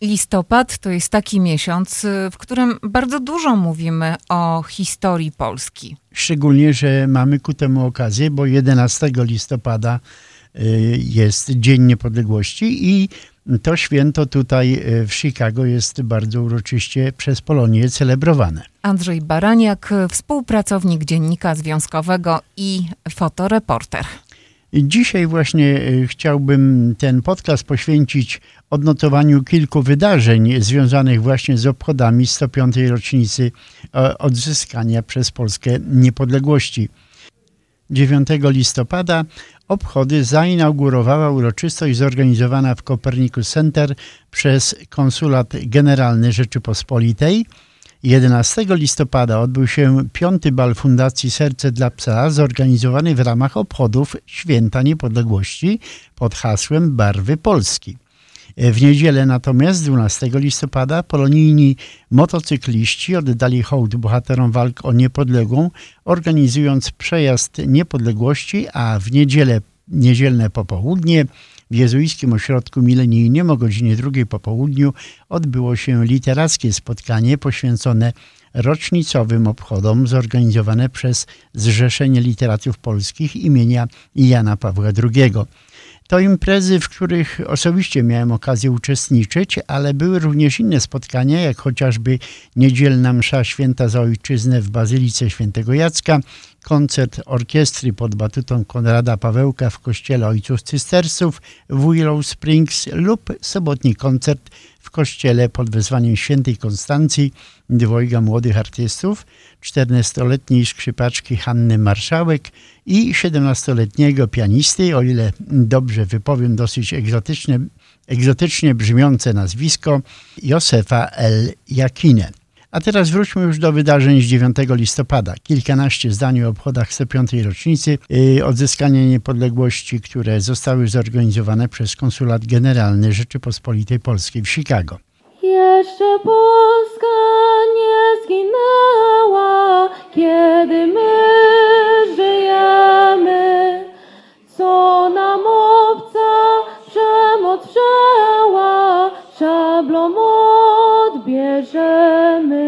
Listopad to jest taki miesiąc, w którym bardzo dużo mówimy o historii Polski. Szczególnie, że mamy ku temu okazję, bo 11 listopada y, jest Dzień Niepodległości i to święto tutaj y, w Chicago jest bardzo uroczyście przez Polonię celebrowane. Andrzej Baraniak, współpracownik Dziennika Związkowego i fotoreporter. Dzisiaj właśnie y, chciałbym ten podcast poświęcić odnotowaniu kilku wydarzeń związanych właśnie z obchodami 105. rocznicy e, odzyskania przez Polskę niepodległości. 9 listopada obchody zainaugurowała uroczystość zorganizowana w Copernicus Center przez Konsulat Generalny Rzeczypospolitej. 11 listopada odbył się piąty bal Fundacji Serce dla Psa zorganizowany w ramach obchodów Święta Niepodległości pod hasłem Barwy Polski. W niedzielę natomiast 12 listopada polonijni motocykliści oddali hołd bohaterom walk o niepodległą, organizując przejazd niepodległości, a w niedzielę, niedzielne popołudnie w jezuickim ośrodku milenijnym o godzinie drugiej po południu odbyło się literackie spotkanie poświęcone rocznicowym obchodom zorganizowane przez Zrzeszenie Literatów Polskich imienia Jana Pawła II. To imprezy, w których osobiście miałem okazję uczestniczyć, ale były również inne spotkania, jak chociażby niedzielna msza święta za ojczyznę w Bazylice Świętego Jacka, koncert orkiestry pod batutą Konrada Pawełka w kościele Ojców Cystersów w Willow Springs lub sobotni koncert w kościele pod wezwaniem świętej Konstancji dwojga młodych artystów, 14-letniej skrzypaczki Hanny Marszałek i 17-letniego pianisty, o ile dobrze wypowiem dosyć egzotyczne, egzotycznie brzmiące nazwisko, Josefa L. Jakine. A teraz wróćmy już do wydarzeń z 9 listopada. Kilkanaście zdań o obchodach 105. rocznicy yy, odzyskania niepodległości, które zostały zorganizowane przez Konsulat Generalny Rzeczypospolitej Polskiej w Chicago. Jeszcze Polska nie zginęła, kiedy my żyjemy. Co nam obca przemoc wzięła, szablą odbierzemy.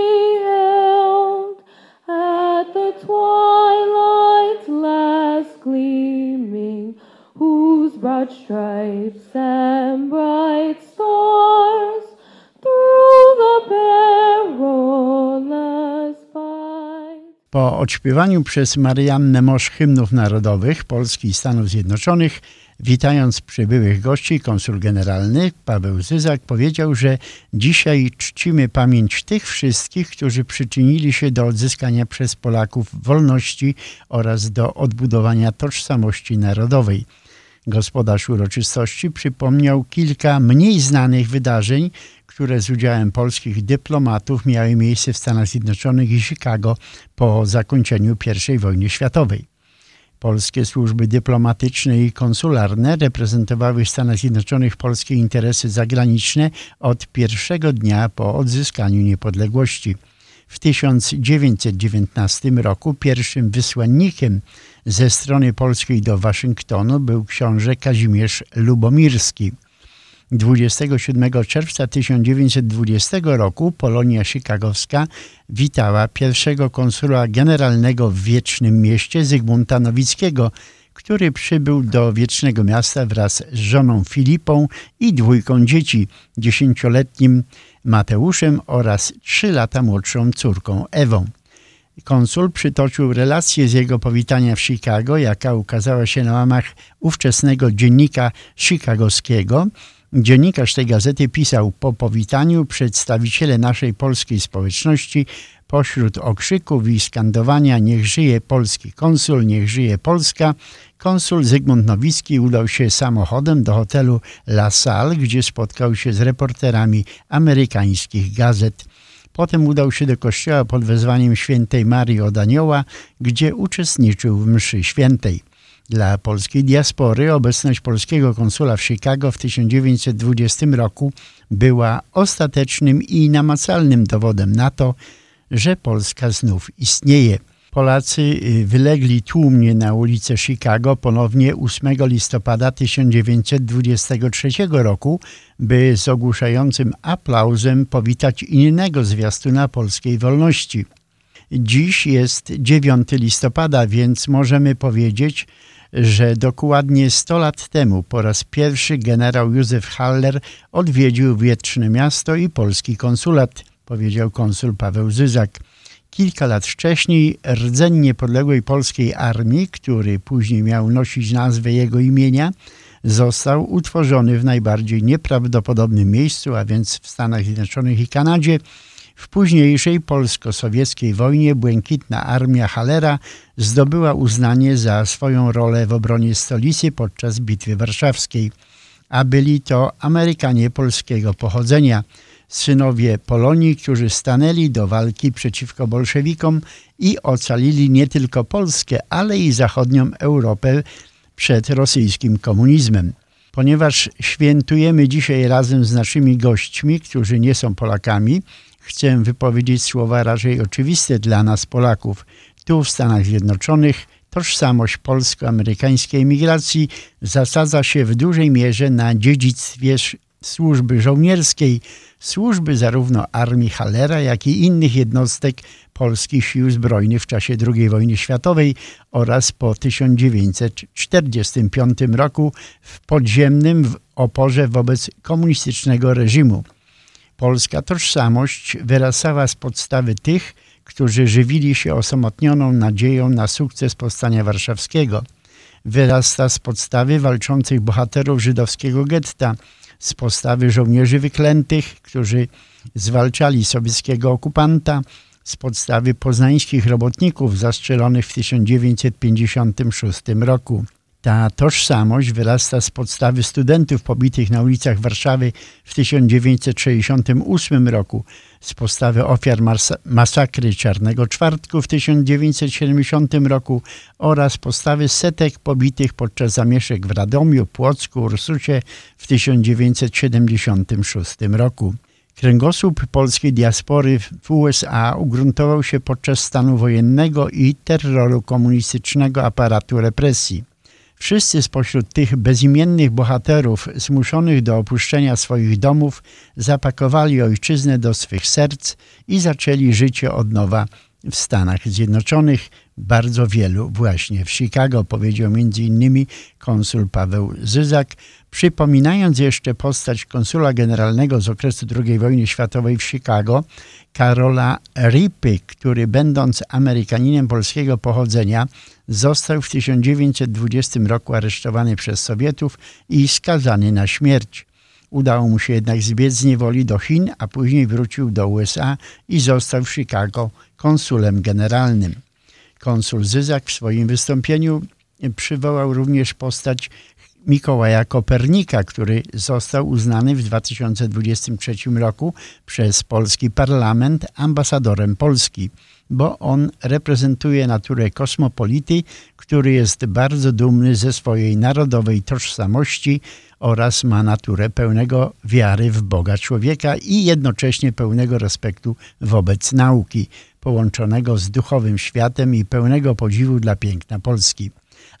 gleaming, whose broad stripes and bright stars through the perilous fight. Po odśpiewaniu przez Mariannę Mosz hymnów narodowych Polski i Stanów Zjednoczonych, witając przybyłych gości, konsul generalny Paweł Zyzak powiedział, że dzisiaj czcimy pamięć tych wszystkich, którzy przyczynili się do odzyskania przez Polaków wolności oraz do odbudowania tożsamości narodowej. Gospodarz uroczystości przypomniał kilka mniej znanych wydarzeń, które z udziałem polskich dyplomatów miały miejsce w Stanach Zjednoczonych i Chicago po zakończeniu I wojny światowej. Polskie służby dyplomatyczne i konsularne reprezentowały w Stanach Zjednoczonych polskie interesy zagraniczne od pierwszego dnia po odzyskaniu niepodległości. W 1919 roku pierwszym wysłannikiem ze strony polskiej do Waszyngtonu był książę Kazimierz Lubomirski. 27 czerwca 1920 roku Polonia Chicagowska witała pierwszego konsula generalnego w Wiecznym Mieście Zygmunta Nowickiego, który przybył do Wiecznego Miasta wraz z żoną Filipą i dwójką dzieci, dziesięcioletnim Mateuszem oraz trzy lata młodszą córką Ewą. Konsul przytoczył relację z jego powitania w Chicago, jaka ukazała się na łamach ówczesnego dziennika chicagowskiego. Dziennikarz tej gazety pisał po powitaniu przedstawiciele naszej polskiej społeczności Pośród okrzyków i skandowania niech żyje polski konsul, niech żyje Polska, konsul Zygmunt Nowicki udał się samochodem do hotelu La Salle, gdzie spotkał się z reporterami amerykańskich gazet. Potem udał się do kościoła pod wezwaniem świętej Marii od Anioła, gdzie uczestniczył w mszy świętej. Dla polskiej diaspory obecność polskiego konsula w Chicago w 1920 roku była ostatecznym i namacalnym dowodem na to, że Polska znów istnieje. Polacy y, wylegli tłumnie na ulicę Chicago ponownie 8 listopada 1923 roku, by z ogłuszającym aplauzem powitać innego zwiastuna polskiej wolności. Dziś jest 9 listopada, więc możemy powiedzieć, że dokładnie 100 lat temu po raz pierwszy generał Józef Haller odwiedził Wietrzne Miasto i polski konsulat, powiedział konsul Paweł Zyzak. Kilka lat wcześniej rdzeń niepodległej polskiej armii, który później miał nosić nazwę jego imienia, został utworzony w najbardziej nieprawdopodobnym miejscu, a więc w Stanach Zjednoczonych i Kanadzie. W późniejszej polsko-sowieckiej wojnie błękitna armia Halera zdobyła uznanie za swoją rolę w obronie stolicy podczas Bitwy Warszawskiej, a byli to Amerykanie polskiego pochodzenia – synowie Polonii, którzy stanęli do walki przeciwko bolszewikom i ocalili nie tylko Polskę, ale i zachodnią Europę przed rosyjskim komunizmem. Ponieważ świętujemy dzisiaj razem z naszymi gośćmi, którzy nie są Polakami, chcę wypowiedzieć słowa raczej oczywiste dla nas Polaków. Tu w Stanach Zjednoczonych tożsamość polsko-amerykańskiej emigracji zasadza się w dużej mierze na dziedzictwie służby żołnierskiej, służby zarówno armii Hallera, jak i innych jednostek polskich sił zbrojnych w czasie II wojny światowej oraz po 1945 roku w podziemnym oporze wobec komunistycznego reżimu. Polska tożsamość wyrastała z podstawy tych, którzy żywili się osamotnioną nadzieją na sukces powstania warszawskiego. Wyrasta z podstawy walczących bohaterów żydowskiego getta – z postawy żołnierzy wyklętych, którzy zwalczali sowieckiego okupanta, z podstawy poznańskich robotników zastrzelonych w 1956 roku. Ta tożsamość wyrasta z podstawy studentów pobitych na ulicach Warszawy w 1968 roku, z podstawy ofiar masakry Czarnego Czwartku w 1970 roku oraz postawy setek pobitych podczas zamieszek w Radomiu, Płocku, Ursusie w 1976 roku. Kręgosłup polskiej diaspory w USA ugruntował się podczas stanu wojennego i terroru komunistycznego aparatu represji. Wszyscy spośród tych bezimiennych bohaterów zmuszonych do opuszczenia swoich domów zapakowali ojczyznę do swych serc i zaczęli życie od nowa w Stanach Zjednoczonych. Bardzo wielu właśnie w Chicago, powiedział m.in. konsul Paweł Zyzak, przypominając jeszcze postać konsula generalnego z okresu II wojny światowej w Chicago, Karola Ripy, który będąc Amerykaninem polskiego pochodzenia został w 1920 roku aresztowany przez Sowietów i skazany na śmierć. Udało mu się jednak zbiec z niewoli do Chin, a później wrócił do USA i został w Chicago konsulem generalnym. Konsul Zyzak w swoim wystąpieniu przywołał również postać Mikołaja Kopernika, który został uznany w 2023 roku przez polski parlament ambasadorem Polski, bo on reprezentuje naturę kosmopolity, który jest bardzo dumny ze swojej narodowej tożsamości oraz ma naturę pełnego wiary w Boga człowieka i jednocześnie pełnego respektu wobec nauki, połączonego z duchowym światem i pełnego podziwu dla piękna Polski.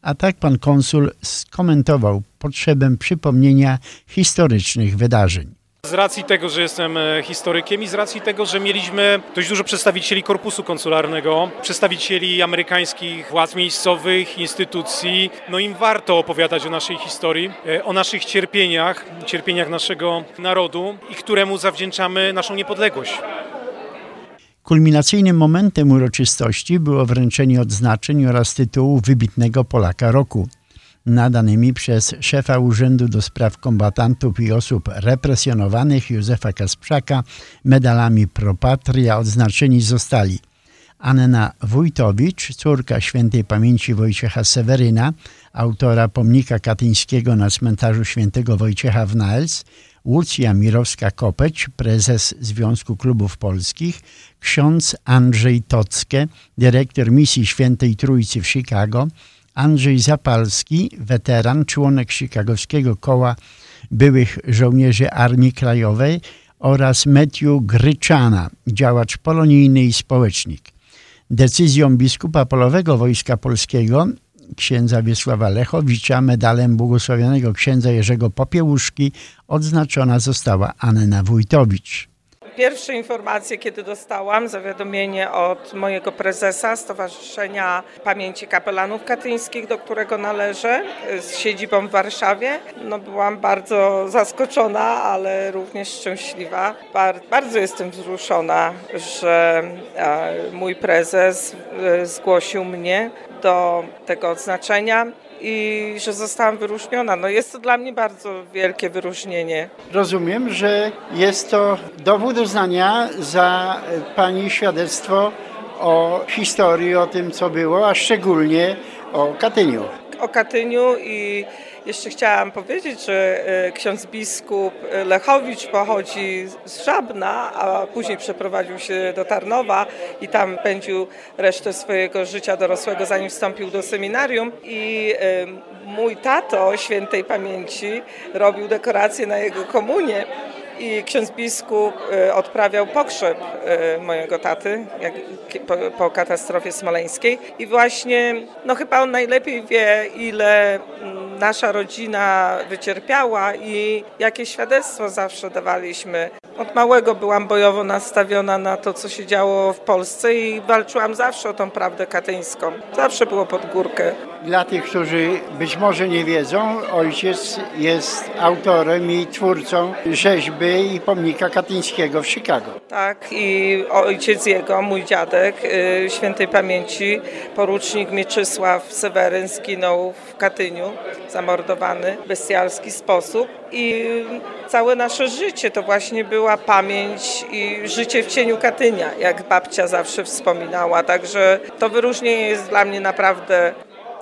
A tak pan konsul skomentował potrzebę przypomnienia historycznych wydarzeń. Z racji tego, że jestem e, historykiem i z racji tego, że mieliśmy dość dużo przedstawicieli korpusu konsularnego, przedstawicieli amerykańskich władz miejscowych, instytucji, no im warto opowiadać o naszej historii, e, o naszych cierpieniach, cierpieniach naszego narodu i któremu zawdzięczamy naszą niepodległość. Kulminacyjnym momentem uroczystości było wręczenie odznaczeń oraz tytułu wybitnego Polaka roku. Nadanymi przez szefa Urzędu do Spraw Kombatantów i Osób Represjonowanych Józefa Kasprzaka medalami Pro Patria odznaczeni zostali Anna Wójtowicz, córka świętej pamięci Wojciecha Seweryna, autora pomnika katyńskiego na cmentarzu świętego Wojciecha w Niles, Łucja Mirowska-Kopeć, prezes Związku Klubów Polskich, ksiądz Andrzej Tocke, dyrektor misji Świętej Trójcy w Chicago, Andrzej Zapalski, weteran, członek Chicagowskiego Koła Byłych Żołnierzy Armii Krajowej oraz Matthew Gryczana, działacz polonijny i społecznik. Decyzją biskupa polowego Wojska Polskiego księdza Wiesława Lechowicza medalem błogosławionego księdza Jerzego Popiełuszki odznaczona została Anna Wójtowicz. Pierwsze informacje, kiedy dostałam, zawiadomienie od mojego prezesa Stowarzyszenia Pamięci Kapelanów Katyńskich, do którego należę, z siedzibą w Warszawie, no byłam bardzo zaskoczona, ale również szczęśliwa. Bardzo jestem wzruszona, że mój prezes e, zgłosił mnie do tego odznaczenia i że zostałam wyróżniona. No jest to dla mnie bardzo wielkie wyróżnienie. Rozumiem, że jest to dowód uznania za Pani świadectwo o historii, o tym, co było, a szczególnie o Katyniu. O Katyniu i jeszcze chciałam powiedzieć, że e, ksiądz biskup Lechowicz pochodzi z Żabna, a później przeprowadził się do Tarnowa i tam pędził resztę swojego życia dorosłego, zanim wstąpił do seminarium. I e, mój tato świętej pamięci robił dekoracje na jego komunie i ksiądz biskup y, odprawiał pogrzeb y, mojego taty po, po, katastrofie smoleńskiej i właśnie, no chyba on najlepiej wie, ile mm, nasza rodzina wycierpiała i jakie świadectwo zawsze dawaliśmy. Od małego byłam bojowo nastawiona na to, co się działo w Polsce i walczyłam zawsze o tą prawdę katyńską. Zawsze było pod górkę. Dla tych, którzy być może nie wiedzą, ojciec jest autorem i twórcą rzeźby i pomnika katyńskiego w Chicago. Tak, i ojciec jego, mój dziadek, y, świętej pamięci, porucznik Mieczysław Seweryn zginął w Katyniu, zamordowany w bestialski sposób. I całe nasze życie to właśnie była pamięć i życie w cieniu Katynia, jak babcia zawsze wspominała. Także to wyróżnienie jest dla mnie naprawdę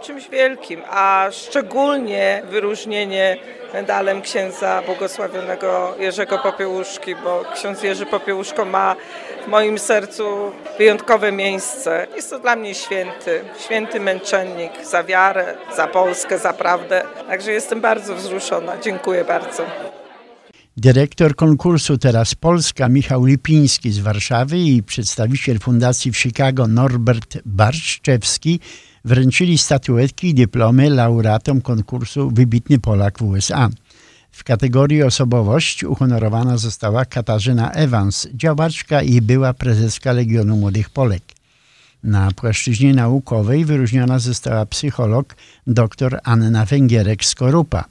czymś wielkim, a szczególnie wyróżnienie medalem księdza błogosławionego Jerzego Popiełuszki, bo ksiądz Jerzy Popiełuszko ma w moim sercu wyjątkowe miejsce. Jest to dla mnie święty, święty męczennik za wiarę, za Polskę, za prawdę. Także jestem bardzo wzruszona. Dziękuję bardzo. Dyrektor konkursu Teraz Polska Michał Lipiński z Warszawy i przedstawiciel fundacji w Chicago Norbert Barszczewski wręczyli statuetki i dyplomy laureatom konkursu Wybitny Polak w USA. W kategorii osobowość uhonorowana została Katarzyna Evans, działaczka i była prezeska Legionu Młodych Polek. Na płaszczyźnie naukowej wyróżniona została psycholog dr Anna Węgierek-Skorupa.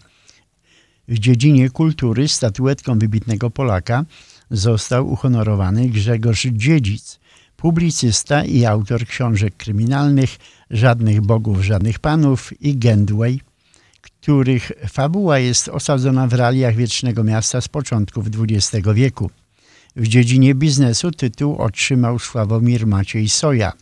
W dziedzinie kultury statuetką wybitnego Polaka został uhonorowany Grzegorz Dziedzic, publicysta i autor książek kryminalnych Żadnych Bogów, Żadnych Panów i Gendway, których fabuła jest osadzona w realiach Wiecznego Miasta z początków XX wieku. W dziedzinie biznesu tytuł otrzymał Sławomir Maciej Soja.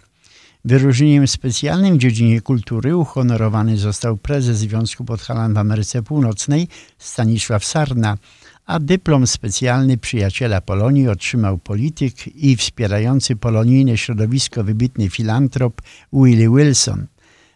Wyróżnieniem specjalnym w dziedzinie kultury uhonorowany został prezes Związku Podhalan w Ameryce Północnej Stanisław Sarna – a dyplom specjalny przyjaciela Polonii otrzymał polityk i wspierający polonijne środowisko wybitny filantrop Willie Wilson.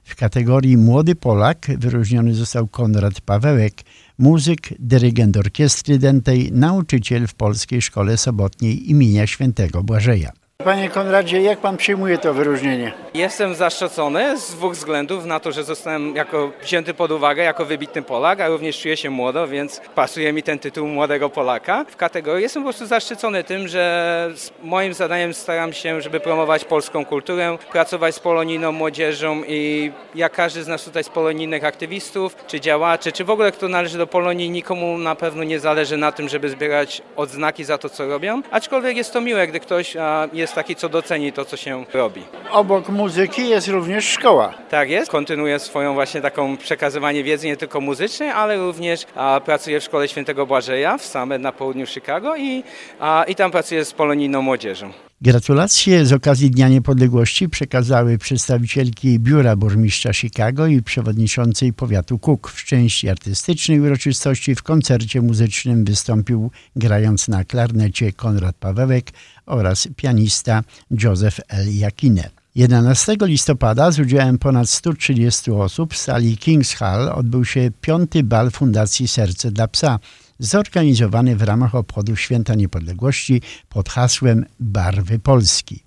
W kategorii Młody Polak wyróżniony został Konrad Pawełek, muzyk, dyrygent orkiestry dętej, nauczyciel w Polskiej Szkole Sobotniej imienia Świętego Błażeja. Panie Konradzie, jak pan przyjmuje to wyróżnienie? Jestem zaszczycony z dwóch względów. Na to, że zostałem jako wzięty pod uwagę jako wybitny Polak, a również czuję się młodo, więc pasuje mi ten tytuł młodego Polaka. W kategorii jestem po prostu zaszczycony tym, że moim zadaniem staram się, żeby promować polską kulturę, pracować z polonijną młodzieżą i jak każdy z nas tutaj z polonijnych aktywistów, czy działaczy, czy w ogóle kto należy do Polonii, nikomu na pewno nie zależy na tym, żeby zbierać odznaki za to, co robią. Aczkolwiek jest to miłe, gdy ktoś jest jest taki, co doceni to, co się robi. Obok muzyki jest również szkoła. Tak jest, kontynuuję swoją właśnie taką przekazywanie wiedzy nie tylko muzycznej, ale również a, pracuję w Szkole Świętego Błażeja w Summit na południu Chicago i, a, i tam pracuję z polonijną młodzieżą. Gratulacje z okazji Dnia Niepodległości przekazały przedstawicielki Biura Burmistrza Chicago i przewodniczącej powiatu Cook. W części artystycznej uroczystości w koncercie muzycznym wystąpił grając na klarnecie Konrad Pawełek oraz pianista Józef L. Jakine. 11 listopada z udziałem ponad 130 osób w sali Kings Hall odbył się piąty bal Fundacji Serce dla Psa, zorganizowany w ramach obchodów Święta Niepodległości pod hasłem Barwy Polski.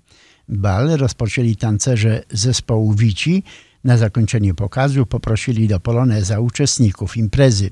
Bal rozpoczęli tancerze zespołu Wici. Na zakończenie pokazu poprosili do Poloneza uczestników imprezy.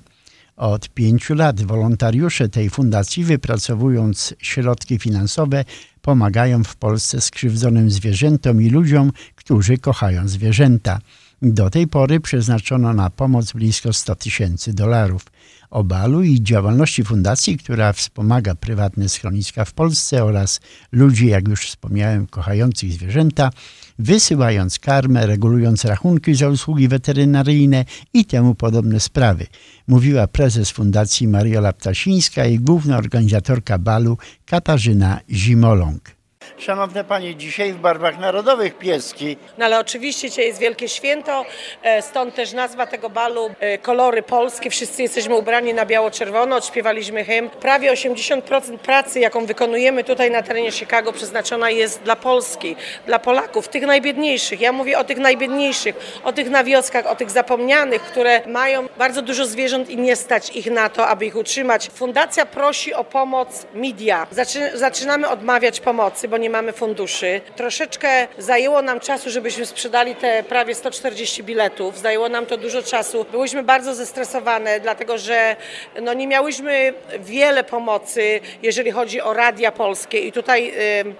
Od pięciu lat wolontariusze tej fundacji, wypracowując środki finansowe, pomagają w Polsce skrzywdzonym zwierzętom i ludziom, którzy kochają zwierzęta. Do tej pory przeznaczono na pomoc blisko 100 tysięcy dolarów. O balu i działalności fundacji, która wspomaga prywatne schroniska w Polsce oraz ludzi, jak już wspomniałem, kochających zwierzęta, wysyłając karmę, regulując rachunki za usługi weterynaryjne i temu podobne sprawy, mówiła prezes Fundacji Mariola Ptasińska i główna organizatorka balu Katarzyna Zimoląg. Szanowne Panie, dzisiaj w barwach narodowych pieski. No ale oczywiście dzisiaj jest wielkie święto, e, stąd też nazwa tego balu e, Kolory Polskie. Wszyscy jesteśmy ubrani na biało-czerwono, odśpiewaliśmy hymn. Prawie 80% pracy, jaką wykonujemy tutaj na terenie Chicago przeznaczona jest dla Polski, dla Polaków, tych najbiedniejszych. Ja mówię o tych najbiedniejszych, o tych na wioskach, o tych zapomnianych, które mają bardzo dużo zwierząt i nie stać ich na to, aby ich utrzymać. Fundacja prosi o pomoc media. Zaczy, zaczynamy odmawiać pomocy, bo nie mamy funduszy. Troszeczkę zajęło nam czasu, żebyśmy sprzedali te prawie 140 biletów. Zajęło nam to dużo czasu. Byłyśmy bardzo zestresowane, dlatego że no, nie miałyśmy wiele pomocy, jeżeli chodzi o radia polskie i tutaj,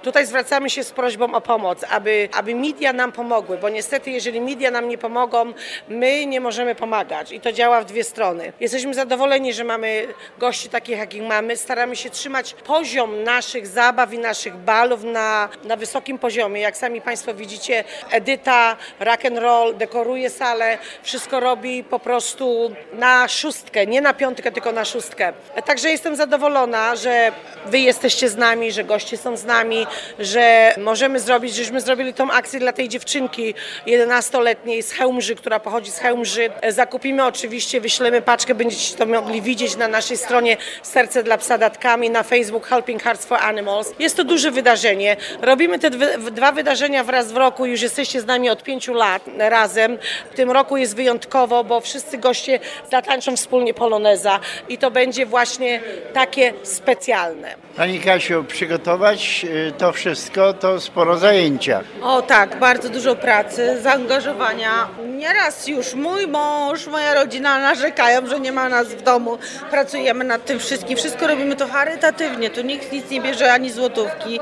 tutaj zwracamy się z prośbą o pomoc, aby, aby media nam pomogły, bo niestety jeżeli media nam nie pomogą, my nie możemy pomagać i to działa w dwie strony. Jesteśmy zadowoleni, że mamy gości takich, jakich mamy. Staramy się trzymać poziom naszych zabaw i naszych balów na, na wysokim poziomie. Jak sami Państwo widzicie, Edyta rock and roll dekoruje salę, wszystko robi po prostu na szóstkę, nie na piątkę, tylko na szóstkę. Także jestem zadowolona, że Wy jesteście z nami, że goście są z nami, że możemy zrobić, żeśmy zrobili tą akcję dla tej dziewczynki 11-letniej z Chełmży, która pochodzi z Chełmży. Zakupimy oczywiście, wyślemy paczkę, będziecie to mogli widzieć na naszej stronie Serce dla Psa datkami, na Facebook Helping Hearts for Animals. Jest to duże wydarzenie. Robimy te dwa wydarzenia wraz w roku, już jesteście z nami od pięciu lat razem. W tym roku jest wyjątkowo, bo wszyscy goście zatańczą wspólnie poloneza i to będzie właśnie takie specjalne. Pani Kasiu, przygotować y, to wszystko to sporo zajęcia. O tak, bardzo dużo pracy, zaangażowania. Nieraz już mój mąż, moja rodzina narzekają, że nie ma nas w domu. Pracujemy nad tym wszystkim. Wszystko robimy to charytatywnie. Tu nikt nic nie bierze ani złotówki.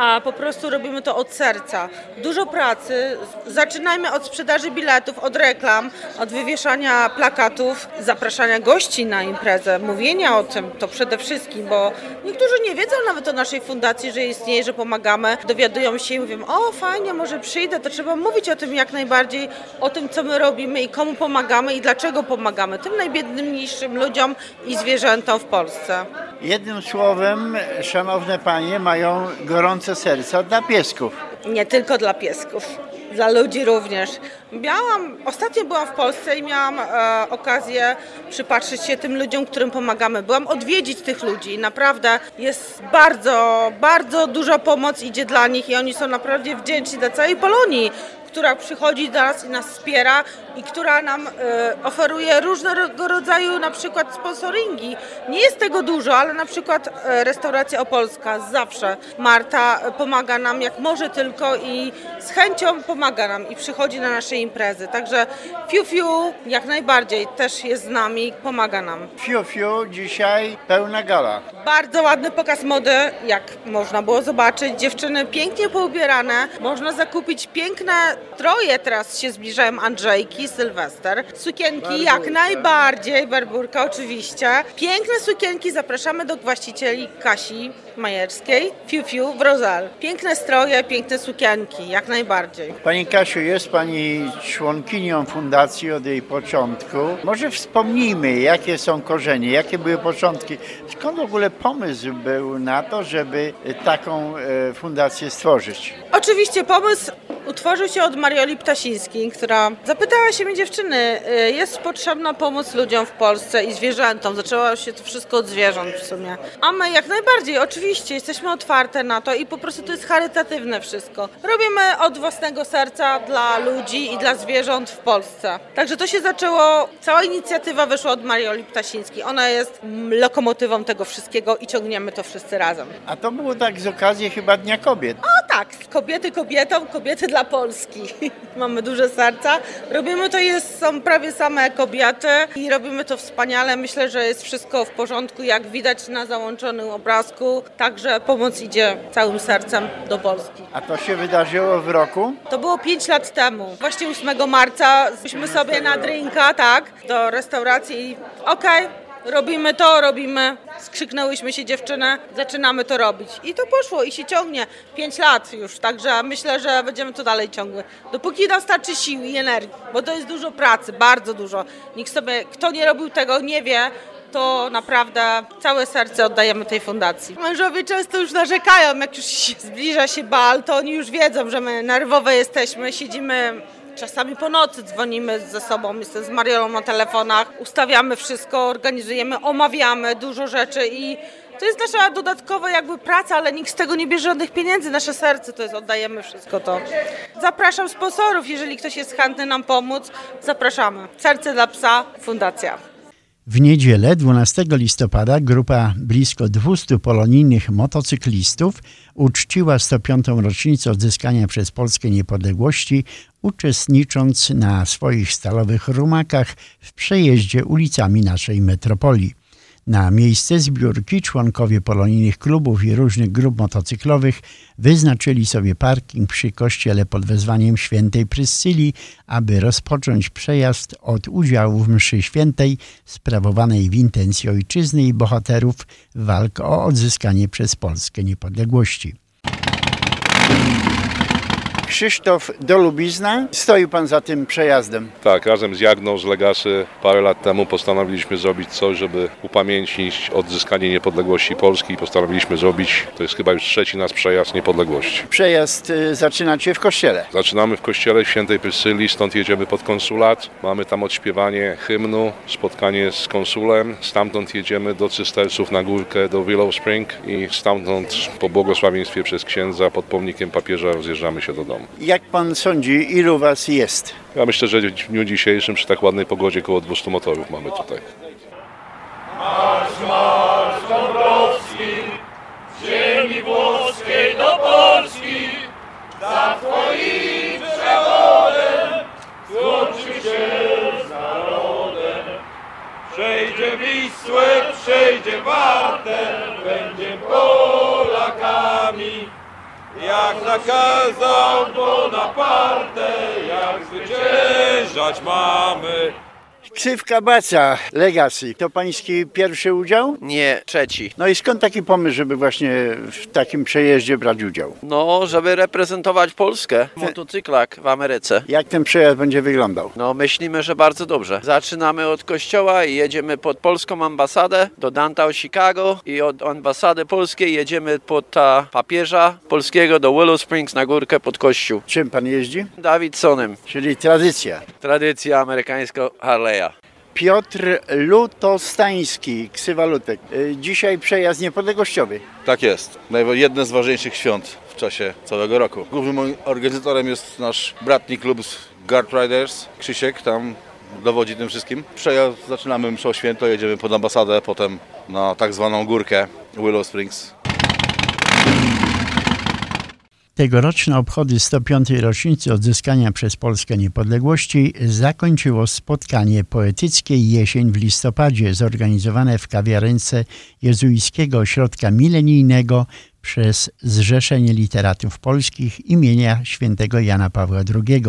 A po prostu robimy to od serca. Dużo pracy. Zaczynajmy od sprzedaży biletów, od reklam, od wywieszania plakatów, zapraszania gości na imprezę, mówienia o tym to przede wszystkim, bo niektórzy nie wiedzą nawet o naszej fundacji, że istnieje, że pomagamy. Dowiadują się i mówią, o fajnie, może przyjdę, to trzeba mówić o tym jak najbardziej, o tym co my robimy i komu pomagamy i dlaczego pomagamy. Tym najbiedniejszym ludziom i zwierzętom w Polsce. Jednym słowem, szanowne panie, mają gorące serca dla piesków. Nie tylko dla piesków, dla ludzi również. Miałam, ostatnio byłam w Polsce i miałam e, okazję przypatrzyć się tym ludziom, którym pomagamy. Byłam odwiedzić tych ludzi naprawdę jest bardzo, bardzo duża pomoc idzie dla nich i oni są naprawdę wdzięczni dla całej Polonii, która przychodzi do nas i nas wspiera i która nam e, oferuje różnego rodzaju na przykład sponsoringi. Nie jest tego dużo, ale na przykład e, restauracja Opolska zawsze. Marta e, pomaga nam jak może tylko i z chęcią pomaga nam i przychodzi na nasze imprezy. Także Fiu Fiu jak najbardziej też jest z nami, pomaga nam. Fiu, fiu, dzisiaj pełna gala. Bardzo ładny pokaz mody, jak można było zobaczyć. Dziewczyny pięknie poubierane. Można zakupić piękne Troje teraz się zbliżają, Andrzejki, Sylwester. Sukienki jak najbardziej, Barburka oczywiście. Piękne sukienki, zapraszamy do właścicieli Kasi Majerskiej, Fiu Fiu w Rozal. Piękne stroje, piękne sukienki, jak najbardziej. Pani Kasiu, jest Pani członkinią fundacji od jej początku. Może wspomnijmy, jakie są korzenie, jakie były początki. Skąd w ogóle pomysł był na to, żeby taką e, fundację stworzyć? Oczywiście pomysł utworzył się od Marioli Ptasińskiej, która zapytała się mnie dziewczyny, y, jest potrzebna pomoc ludziom w Polsce i zwierzętom. Zaczęło się to wszystko od zwierząt w sumie. A my jak najbardziej, oczywiście, jesteśmy otwarte na to i po prostu to jest charytatywne wszystko. Robimy od własnego serca dla ludzi i dla zwierząt w Polsce. Także to się zaczęło, cała inicjatywa wyszła od Marioli Ptasińskiej. Ona jest lokomotywą tego wszystkiego i ciągniemy to wszyscy razem. A to było tak z okazji chyba Dnia Kobiet. O tak, kobiety kobietom, kobiety dla Polski. Mamy duże serca. Robimy to, jest, są prawie same kobiety i robimy to wspaniale. Myślę, że jest wszystko w porządku, jak widać na załączonym obrazku. Także pomoc idzie całym sercem do Polski. A to się wydarzyło w roku? To było 5 lat temu. Właśnie 8 marca byliśmy sobie na drinka, tak, do restauracji i okej, robimy to, robimy. Skrzyknęłyśmy się dziewczyny, zaczynamy to robić. I to poszło i się ciągnie. 5 lat już, także myślę, że będziemy to dalej ciągły. Dopóki nam starczy sił i energii, bo to jest dużo pracy, bardzo dużo. Nikt sobie, kto nie robił tego, nie wie, to naprawdę całe serce oddajemy tej fundacji. Mężowie często już narzekają, jak już zbliża się bal, to oni już wiedzą, że my nerwowe jesteśmy, siedzimy Czasami po nocy dzwonimy ze sobą, jestem z Mariolą na telefonach, ustawiamy wszystko, organizujemy, omawiamy dużo rzeczy i to jest nasza dodatkowa jakby praca, ale nikt z tego nie bierze żadnych pieniędzy. Nasze serce to jest, oddajemy wszystko to. Zapraszam sponsorów, jeżeli ktoś jest chętny nam pomóc, zapraszamy. Serce dla psa, fundacja. W niedzielę 12 listopada grupa blisko 200 polonijnych motocyklistów uczciła 105. rocznicę odzyskania przez Polskę niepodległości, uczestnicząc na swoich stalowych rumakach w przejeździe ulicami naszej metropolii. Na miejsce zbiórki członkowie polonijnych klubów i różnych grup motocyklowych wyznaczyli sobie parking przy kościele pod wezwaniem świętej Pryscylii, aby rozpocząć przejazd od udziału w mszy świętej sprawowanej w intencji ojczyzny i bohaterów walk o odzyskanie przez Polskę niepodległości. Krzysztof Dolubizna. Stoi pan za tym przejazdem. Tak, razem z Jagną z Legasy parę lat temu postanowiliśmy zrobić coś, żeby upamiętnić odzyskanie niepodległości Polski. Postanowiliśmy zrobić, to jest chyba już trzeci nasz przejazd niepodległości. Przejazd y, zaczynacie w kościele. Zaczynamy w kościele świętej Prysylii, stąd jedziemy pod konsulat. Mamy tam odśpiewanie hymnu, spotkanie z konsulem. Stamtąd jedziemy do cystersów na górkę do Willow Spring i stamtąd po błogosławieństwie przez księdza pod pomnikiem papieża rozjeżdżamy się do domu. Jak pan sądzi, ilu was jest? Ja myślę, że w dniu dzisiejszym przy tak ładnej pogodzie około 200 motorów mamy tutaj. ziemi włoskiej do Polski, za Twoim przewodem złączy się z narodem. Przejdzie Wisłę, przejdzie Wartę, będzie Polakami. Jak nakazał Bonaparte, jak zwyciężać mamy. Ksywka Baca Legacy. To pański pierwszy udział? Nie, trzeci. No i skąd taki pomysł, żeby właśnie w takim przejeździe brać udział? No, żeby reprezentować Polskę w motocyklach w Ameryce. Jak ten przejazd będzie wyglądał? No, myślimy, że bardzo dobrze. Zaczynamy od kościoła i jedziemy pod polską ambasadę do downtown Chicago i od ambasady polskiej jedziemy pod ta papieża polskiego do Willow Springs na górkę pod kościół. Czym pan jeździ? Davidsonem. Czyli tradycja. Tradycja amerykańska Harley'a. Piotr Lutostański, ksywa Lutek. Y, Dzisiaj przejazd niepodległościowy. Tak jest. Jedne z ważniejszych świąt w czasie całego roku. Głównym organizatorem jest nasz bratni klub z Guard Riders, Krzysiek, tam dowodzi tym wszystkim. Przejazd zaczynamy mszą święto, jedziemy pod ambasadę, potem na tak zwaną górkę Willow Springs. Tegoroczne obchody 105. rocznicy odzyskania przez Polskę niepodległości zakończyło spotkanie poetyckie Jesień w listopadzie zorganizowane w kawiarence jezuickiego ośrodka milenijnego przez Zrzeszenie Literatów Polskich imienia świętego Jana Pawła II.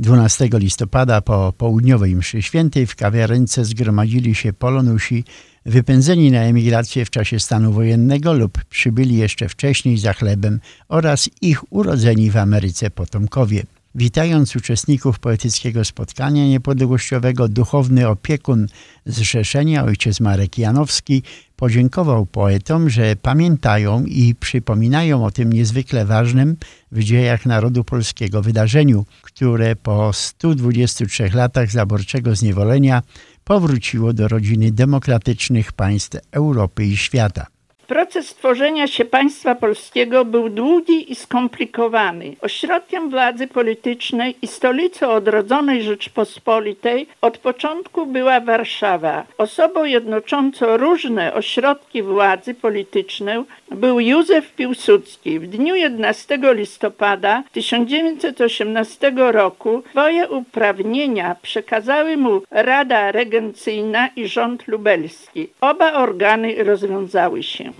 12 listopada po południowej mszy świętej w kawiarence zgromadzili się polonusi wypędzeni na emigrację w czasie stanu wojennego lub przybyli jeszcze wcześniej za chlebem oraz ich urodzeni w Ameryce potomkowie. Witając uczestników poetyckiego spotkania niepodległościowego, duchowny opiekun Zrzeszenia, ojciec Marek Janowski, podziękował poetom, że pamiętają i przypominają o tym niezwykle ważnym w dziejach narodu polskiego wydarzeniu, które po 123 latach zaborczego zniewolenia powróciło do rodziny demokratycznych państw Europy i świata. Proces tworzenia się państwa polskiego był długi i skomplikowany. Ośrodkiem władzy politycznej i stolicą odrodzonej Rzeczpospolitej od początku była Warszawa. Osobą jednoczącą różne ośrodki władzy politycznej był Józef Piłsudski. W dniu 11 listopada 1918 roku swoje uprawnienia przekazały mu Rada Regencyjna i rząd lubelski. Oba organy rozwiązały się.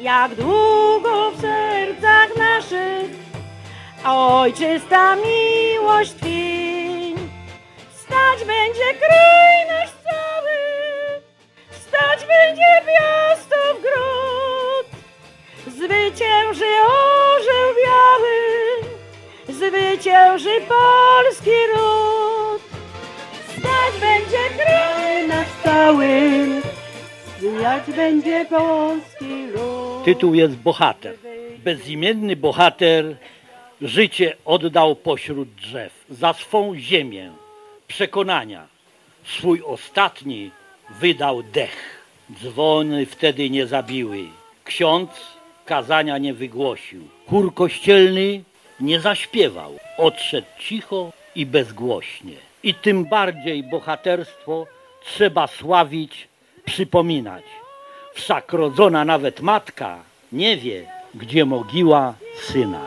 Jak długo w sercach naszych ojczysta miłość twień, stać będzie kraj nasz cały, stać będzie miasto w gród, zwycięży orzeł biały, zwycięży polski ród, stać będzie kraj nasz cały, Zwijać będzie polski lud. Tytuł jest Bohater. Bezimienny bohater życie oddał pośród drzew za swą ziemię, przekonania. Swój ostatni wydał dech. Dzwony wtedy nie zabiły. Ksiądz kazania nie wygłosił. Chór kościelny nie zaśpiewał. Odszedł cicho i bezgłośnie. I tym bardziej bohaterstwo trzeba sławić przypominać. Wszak rodzona nawet matka nie wie, gdzie mogiła syna.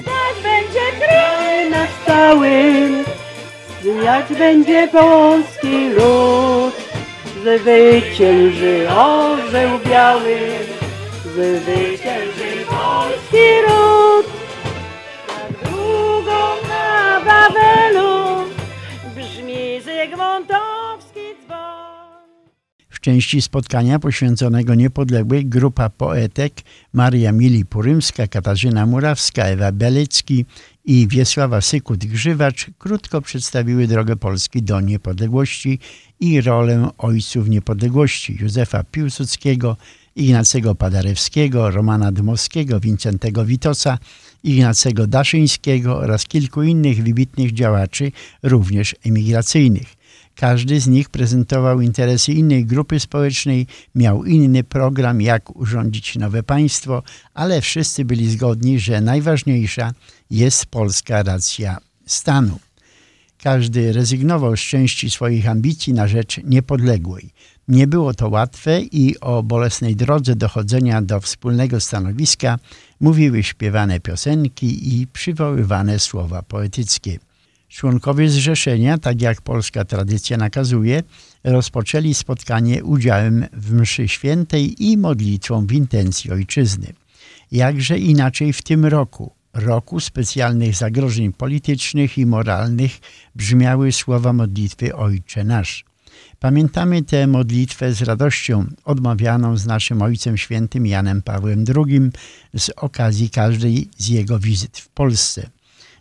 Stać będzie kraj nasz cały, zwijać będzie polski lud. Zwycięży orzeł biały, zwycięży polski ród. Jak długo na Wawelu brzmi Zygmuntowski dzwon. W części spotkania poświęconego niepodległej grupa poetek Maria Mili Purymska, Katarzyna Murawska, Ewa Belecki i Wiesława Sykut-Grzywacz krótko przedstawiły drogę Polski do niepodległości i rolę ojców niepodległości Józefa Piłsudskiego, Ignacego Paderewskiego, Romana Dmowskiego, Wincentego Witosa, Ignacego Daszyńskiego oraz kilku innych wybitnych działaczy, również emigracyjnych. Każdy z nich prezentował interesy innej grupy społecznej, miał inny program, jak urządzić nowe państwo, ale wszyscy byli zgodni, że najważniejsza jest polska racja stanu. Każdy rezygnował z części swoich ambicji na rzecz niepodległej. Nie było to łatwe i o bolesnej drodze dochodzenia do wspólnego stanowiska mówiły śpiewane piosenki i przywoływane słowa poetyckie. Członkowie zrzeszenia, tak jak polska tradycja nakazuje, rozpoczęli spotkanie udziałem w mszy świętej i modlitwą w intencji ojczyzny. Jakże inaczej w tym roku, roku specjalnych zagrożeń politycznych i moralnych, brzmiały słowa modlitwy Ojcze Nasz. Pamiętamy tę modlitwę z radością odmawianą z naszym Ojcem Świętym Janem Pawłem II z okazji każdej z jego wizyt w Polsce.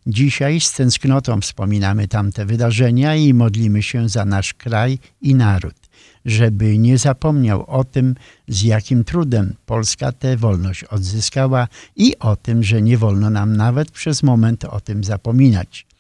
Dzisiaj z tęsknotą wspominamy tamte wydarzenia i modlimy się za nasz kraj i naród, żeby nie zapomniał o tym, z jakim trudem Polska tę wolność odzyskała i o tym, że nie wolno nam nawet przez moment o tym zapominać.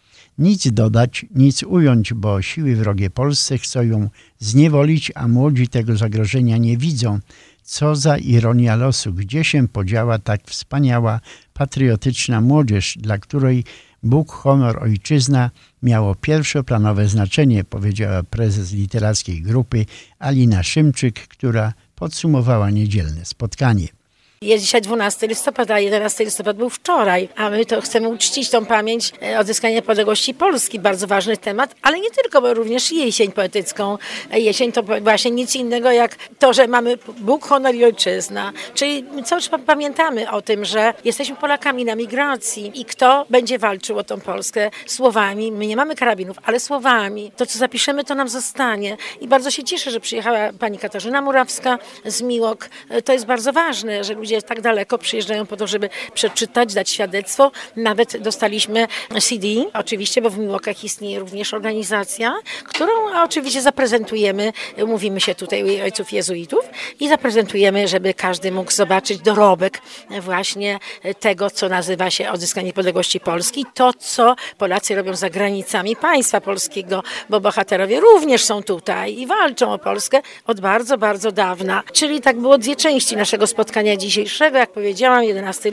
Nic dodać, nic ująć, bo siły wrogie Polsce chcą ją zniewolić, a młodzi tego zagrożenia nie widzą. Co za ironia losu, gdzie się podziała tak wspaniała, patriotyczna młodzież, dla której Bóg, honor, ojczyzna miało pierwszoplanowe znaczenie, powiedziała prezes literackiej grupy Alina Szymczyk, która podsumowała niedzielne spotkanie. Jest dzisiaj 12 listopada, a 11 listopada był wczoraj, a my to chcemy uczcić tą pamięć e, odzyskania niepodległości Polski. Bardzo ważny temat, ale nie tylko, bo również jesień poetycką. E, Jesień to właśnie nic innego jak to, że mamy Bóg, honor i ojczyzna. Czyli cały czas pamiętamy o tym, że jesteśmy Polakami na migracji i kto będzie walczył o tą Polskę słowami. My nie mamy karabinów, ale słowami. To, co zapiszemy, to nam zostanie. I bardzo się cieszę, że przyjechała pani Katarzyna Murawska z Miłok. E, To jest bardzo ważne, że ludzie tak daleko przyjeżdżają po to, żeby przeczytać, dać świadectwo. Nawet dostaliśmy CD, oczywiście, bo w Miłokach istnieje również organizacja, którą oczywiście zaprezentujemy. Mówimy się tutaj ojców jezuitów i zaprezentujemy, żeby każdy mógł zobaczyć dorobek właśnie tego, co nazywa się odzyskanie niepodległości Polski. To, co Polacy robią za granicami państwa polskiego, bo bohaterowie również są tutaj i walczą o Polskę od bardzo, bardzo dawna. Czyli tak było dwie części naszego spotkania dzisiejszego. Jak powiedziałam, 11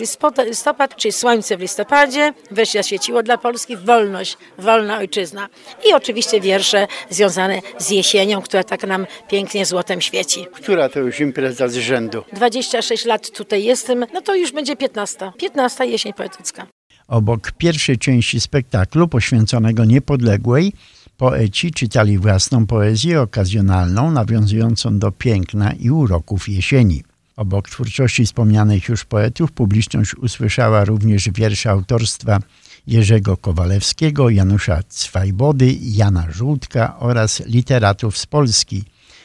listopad, czyli słońce w listopadzie, wreszcie zaświeciło dla Polski wolność, wolna ojczyzna. I oczywiście wiersze związane z jesienią, która tak nam pięknie złotem świeci. Która to już impreza z rzędu? 26 lat tutaj jestem, no to już będzie 15. 15 jesień poetycka. Obok pierwszej części spektaklu poświęconego niepodległej, poeci czytali własną poezję okazjonalną, nawiązującą do piękna i uroków jesieni. Obok twórczości wspomnianych już poetów, publiczność usłyszała również wiersze autorstwa Jerzego Kowalewskiego, Janusza Cwajbody, Jana Żółtka oraz literatów z Polski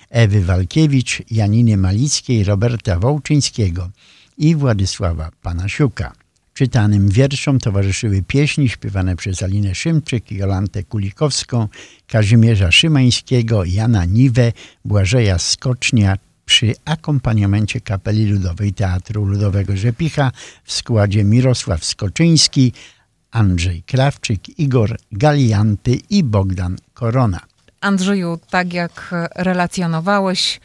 Ewy Walkiewicz, Janiny Malickiej, Roberta Wołczyńskiego i Władysława Panasiuka. Czytanym wierszom towarzyszyły pieśni śpiewane przez Alinę Szymczyk, Jolantę Kulikowską, Kazimierza Szymańskiego, Jana Niwę, Błażeja Skocznia przy akompaniamencie Kapeli Ludowej Teatru Ludowego Rzepicha w składzie Mirosław Skoczyński, Andrzej Krawczyk, Igor Galianty i Bogdan Korona. Andrzeju, tak jak relacjonowałeś,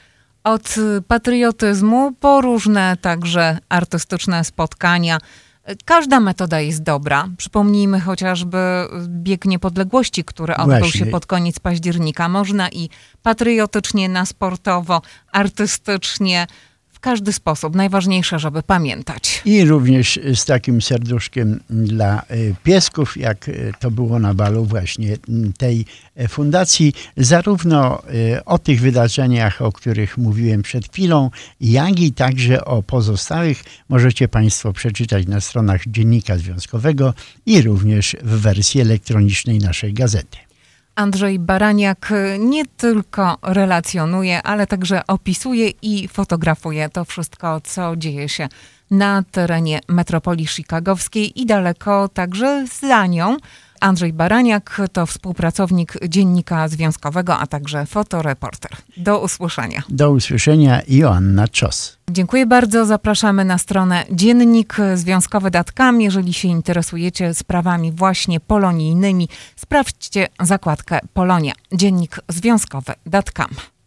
od patriotyzmu po różne także artystyczne spotkania. Każda metoda jest dobra. Przypomnijmy chociażby bieg niepodległości, który odbył Właśnie. się pod koniec października. Można i patriotycznie, na sportowo, artystycznie, w każdy sposób. Najważniejsze, żeby pamiętać. I również z takim serduszkiem dla y, piesków, jak y, to było na balu właśnie tej e, fundacji, zarówno o tych wydarzeniach, o których mówiłem przed chwilą, jak i także o pozostałych możecie Państwo przeczytać na stronach Dziennika Związkowego i również w wersji elektronicznej naszej gazety. Andrzej Baraniak nie tylko relacjonuje, ale także opisuje i fotografuje to wszystko, co dzieje się na terenie metropolii chicagowskiej i daleko także za nią. Andrzej Baraniak to współpracownik Dziennika Związkowego, a także fotoreporter. Do usłyszenia. Do usłyszenia Joanna Czos. Dziękuję bardzo. Zapraszamy na stronę dziennikzwiązkowy.com. Jeżeli się interesujecie sprawami właśnie polonijnymi, sprawdźcie zakładkę Polonia. Dziennik związkowy.com.